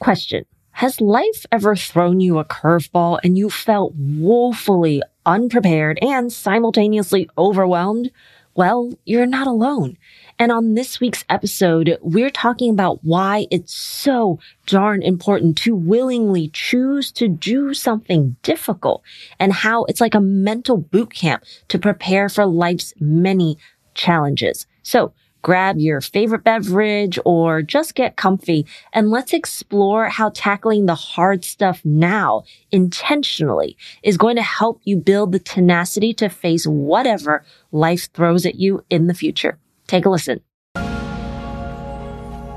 Question. Has life ever thrown you a curveball and you felt woefully unprepared and simultaneously overwhelmed? Well, you're not alone. And on this week's episode, we're talking about why it's so darn important to willingly choose to do something difficult and how it's like a mental boot camp to prepare for life's many challenges. So grab your favorite beverage or just get comfy and let's explore how tackling the hard stuff now intentionally is going to help you build the tenacity to face whatever life throws at you in the future. Take a listen.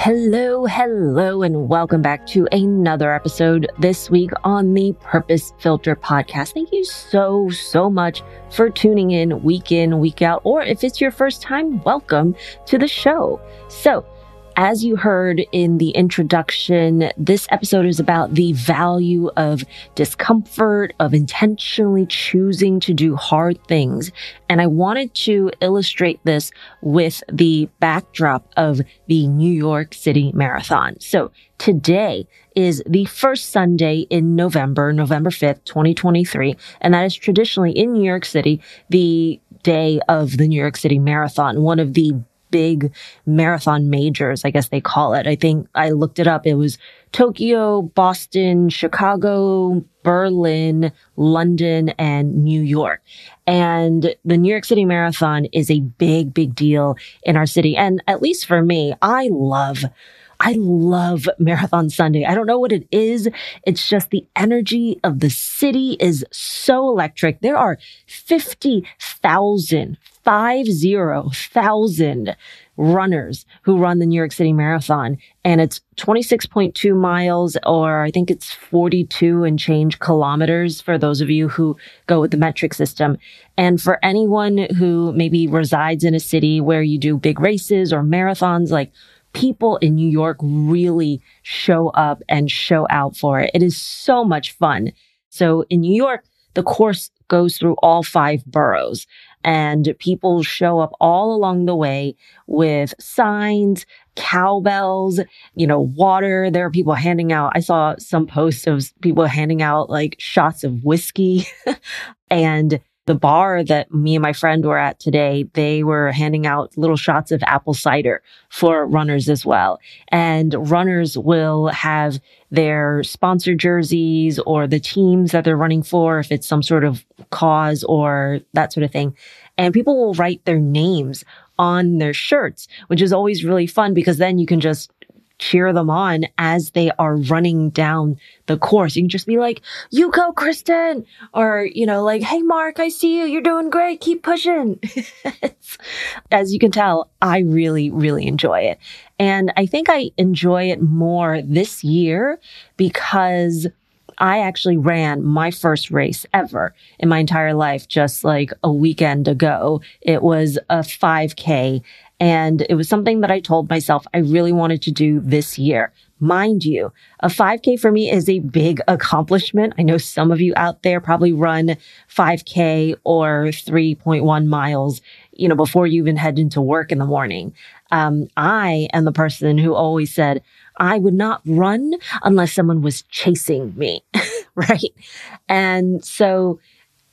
Hello, hello, and welcome back to another episode this week on the Purpose Filter podcast. Thank you so, so much for tuning in week in, week out, or if it's your first time, welcome to the show. So, as you heard in the introduction, this episode is about the value of discomfort, of intentionally choosing to do hard things. And I wanted to illustrate this with the backdrop of the New York City Marathon. So today is the first Sunday in November, November 5th, 2023. And that is traditionally in New York City, the day of the New York City Marathon, one of the big marathon majors, I guess they call it. I think I looked it up. It was Tokyo, Boston, Chicago, Berlin, London, and New York. And the New York City Marathon is a big, big deal in our city. And at least for me, I love I love Marathon Sunday. I don't know what it is. It's just the energy of the city is so electric. There are 50,000, five zero thousand runners who run the New York City Marathon. And it's 26.2 miles, or I think it's 42 and change kilometers for those of you who go with the metric system. And for anyone who maybe resides in a city where you do big races or marathons, like people in New York really show up and show out for it. It is so much fun. So in New York, the course goes through all five boroughs and people show up all along the way with signs, cowbells, you know, water. There are people handing out, I saw some posts of people handing out like shots of whiskey and the bar that me and my friend were at today, they were handing out little shots of apple cider for runners as well. And runners will have their sponsor jerseys or the teams that they're running for, if it's some sort of cause or that sort of thing. And people will write their names on their shirts, which is always really fun because then you can just cheer them on as they are running down the course. You can just be like, you go, Kristen. Or, you know, like, hey, Mark, I see you. You're doing great. Keep pushing. as you can tell, I really, really enjoy it. And I think I enjoy it more this year because I actually ran my first race ever in my entire life just like a weekend ago. It was a 5K and it was something that I told myself I really wanted to do this year. Mind you, a 5K for me is a big accomplishment. I know some of you out there probably run 5K or 3.1 miles, you know, before you even head into work in the morning. Um, I am the person who always said, I would not run unless someone was chasing me, right? And so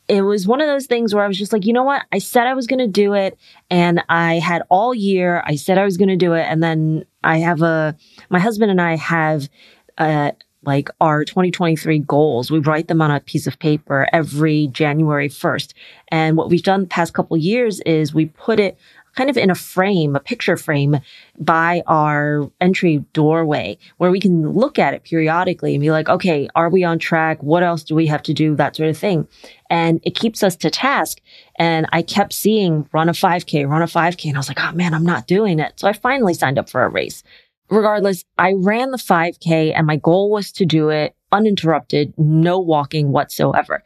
it was one of those things where I was just like, you know what? I said I was going to do it and I had all year. I said I was going to do it. And then I have a, my husband and I have, uh, like our 2023 goals. We write them on a piece of paper every January 1st. And what we've done the past couple years is we put it kind of in a frame, a picture frame by our entry doorway where we can look at it periodically and be like, okay, are we on track? What else do we have to do? That sort of thing. And it keeps us to task. And I kept seeing run a 5K, run a 5K. And I was like, oh man, I'm not doing it. So I finally signed up for a race. Regardless, I ran the 5K and my goal was to do it uninterrupted, no walking whatsoever.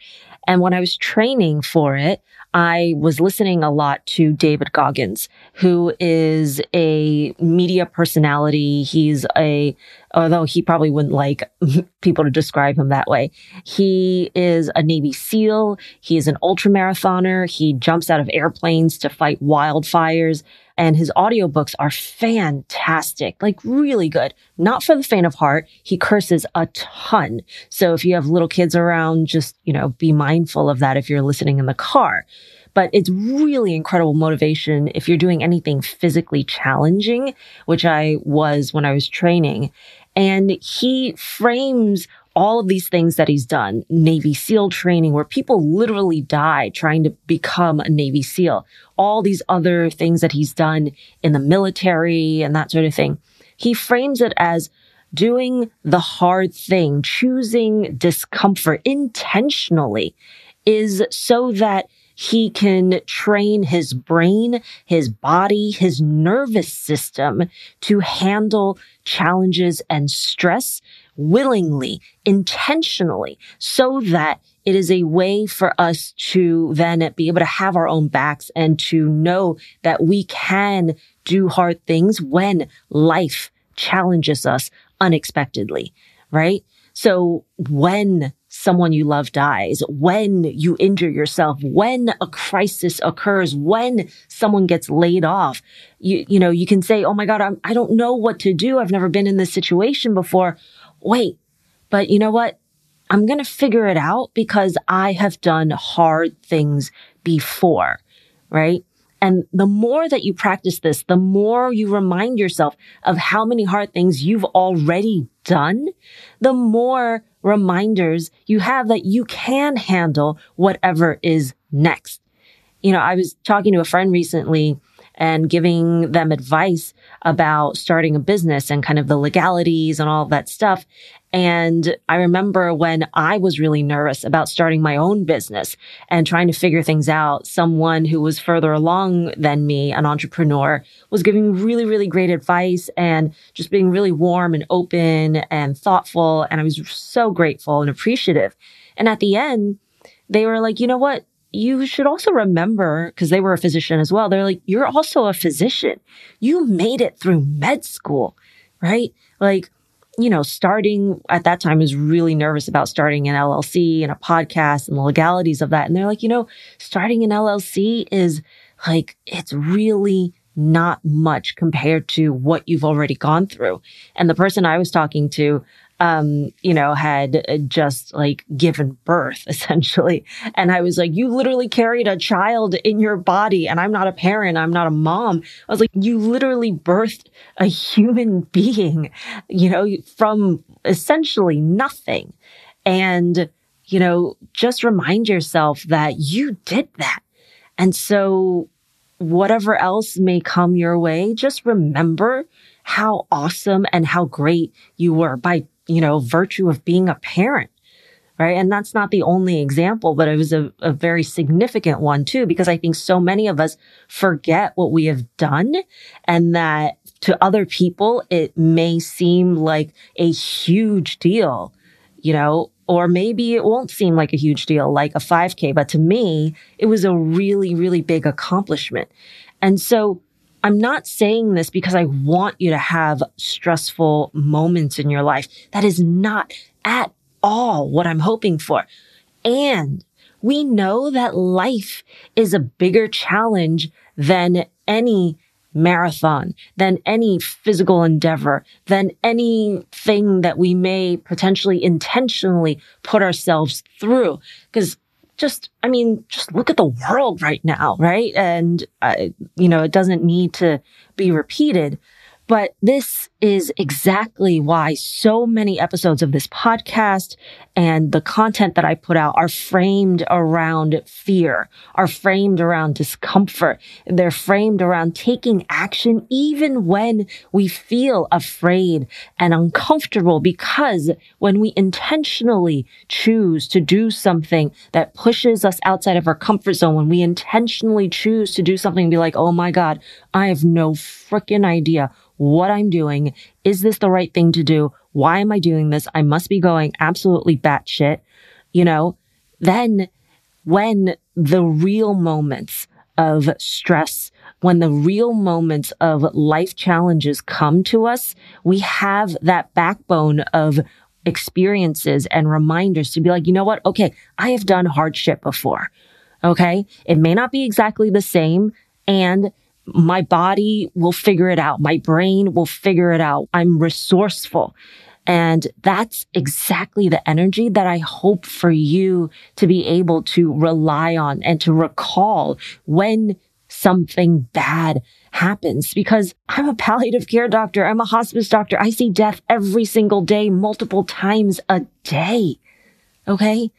And when I was training for it, I was listening a lot to David Goggins, who is a media personality. He's a, although he probably wouldn't like people to describe him that way. He is a Navy SEAL. He is an ultramarathoner. He jumps out of airplanes to fight wildfires and his audiobooks are fantastic, like really good. Not for the faint of heart. He curses a ton. So if you have little kids around, just, you know, be mindful of that if you're listening in the car. But it's really incredible motivation if you're doing anything physically challenging, which I was when I was training. And he frames all of these things that he's done, Navy SEAL training, where people literally die trying to become a Navy SEAL, all these other things that he's done in the military and that sort of thing. He frames it as doing the hard thing, choosing discomfort intentionally is so that he can train his brain, his body, his nervous system to handle challenges and stress willingly, intentionally, so that it is a way for us to then be able to have our own backs and to know that we can do hard things when life challenges us unexpectedly, right? So when someone you love dies, when you injure yourself, when a crisis occurs, when someone gets laid off, you, you know, you can say, Oh my God, I'm, I don't know what to do. I've never been in this situation before wait, but you know what? I'm going to figure it out because I have done hard things before, right? And the more that you practice this, the more you remind yourself of how many hard things you've already done, the more reminders you have that you can handle whatever is next. You know, I was talking to a friend recently and giving them advice about starting a business and kind of the legalities and all that stuff. And I remember when I was really nervous about starting my own business and trying to figure things out, someone who was further along than me, an entrepreneur, was giving really, really great advice and just being really warm and open and thoughtful. And I was so grateful and appreciative. And at the end, they were like, you know what? You should also remember, because they were a physician as well, they're like, you're also a physician. You made it through med school, right? Like, you know, starting at that time is really nervous about starting an LLC and a podcast and the legalities of that. And they're like, you know, starting an LLC is like, it's really not much compared to what you've already gone through. And the person I was talking to, um, you know, had uh, just like given birth essentially. And I was like, you literally carried a child in your body. And I'm not a parent. I'm not a mom. I was like, you literally birthed a human being, you know, from essentially nothing. And, you know, just remind yourself that you did that. And so whatever else may come your way, just remember how awesome and how great you were by you know, virtue of being a parent. Right. And that's not the only example, but it was a, a very significant one too, because I think so many of us forget what we have done and that to other people, it may seem like a huge deal, you know, or maybe it won't seem like a huge deal, like a 5K, but to me, it was a really, really big accomplishment. And so I'm not saying this because I want you to have stressful moments in your life. That is not at all what I'm hoping for. And we know that life is a bigger challenge than any marathon, than any physical endeavor, than anything that we may potentially intentionally put ourselves through. Because just, I mean, just look at the world right now, right? And, uh, you know, it doesn't need to be repeated. But this is exactly why so many episodes of this podcast and the content that I put out are framed around fear, are framed around discomfort. They're framed around taking action even when we feel afraid and uncomfortable because when we intentionally choose to do something that pushes us outside of our comfort zone, when we intentionally choose to do something and be like, oh my God, I have no freaking idea what I'm doing. Is this the right thing to do? Why am I doing this? I must be going absolutely batshit, you know, then when the real moments of stress, when the real moments of life challenges come to us, we have that backbone of experiences and reminders to be like, you know what? Okay, I have done hardship before. Okay. It may not be exactly the same. And my body will figure it out. My brain will figure it out. I'm resourceful. And that's exactly the energy that I hope for you to be able to rely on and to recall when something bad happens because I'm a palliative care doctor. I'm a hospice doctor. I see death every single day, multiple times a day. Okay.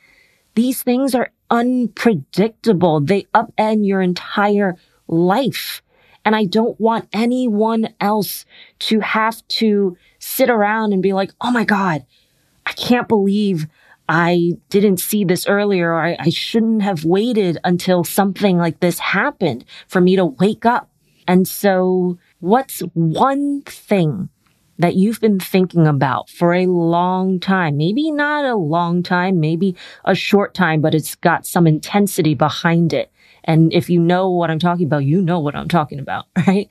These things are unpredictable. They upend your entire life. And I don't want anyone else to have to sit around and be like, oh my God, I can't believe I didn't see this earlier. Or I, I shouldn't have waited until something like this happened for me to wake up. And so what's one thing that you've been thinking about for a long time? Maybe not a long time, maybe a short time, but it's got some intensity behind it. And if you know what I'm talking about, you know what I'm talking about, right?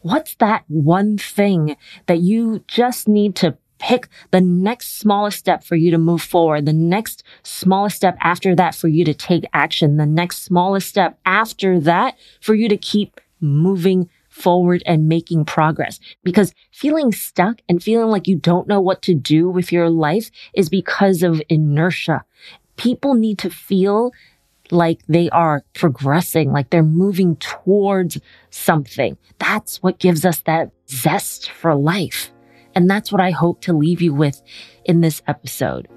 What's that one thing that you just need to pick the next smallest step for you to move forward, the next smallest step after that for you to take action, the next smallest step after that for you to keep moving forward and making progress. Because feeling stuck and feeling like you don't know what to do with your life is because of inertia. People need to feel like they are progressing, like they're moving towards something. That's what gives us that zest for life. And that's what I hope to leave you with in this episode.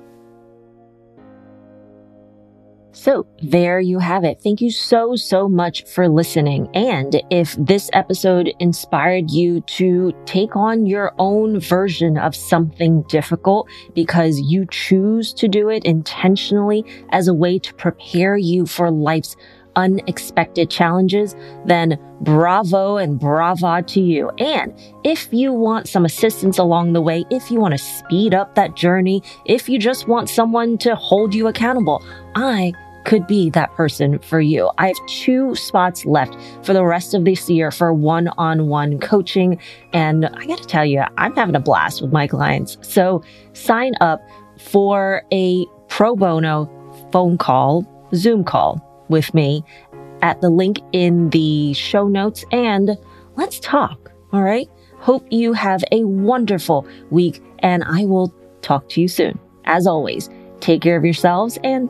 So there you have it. Thank you so, so much for listening. And if this episode inspired you to take on your own version of something difficult because you choose to do it intentionally as a way to prepare you for life's unexpected challenges, then bravo and brava to you. And if you want some assistance along the way, if you want to speed up that journey, if you just want someone to hold you accountable, I could be that person for you. I have two spots left for the rest of this year for one on one coaching. And I got to tell you, I'm having a blast with my clients. So sign up for a pro bono phone call, Zoom call with me at the link in the show notes and let's talk. All right. Hope you have a wonderful week and I will talk to you soon. As always, take care of yourselves and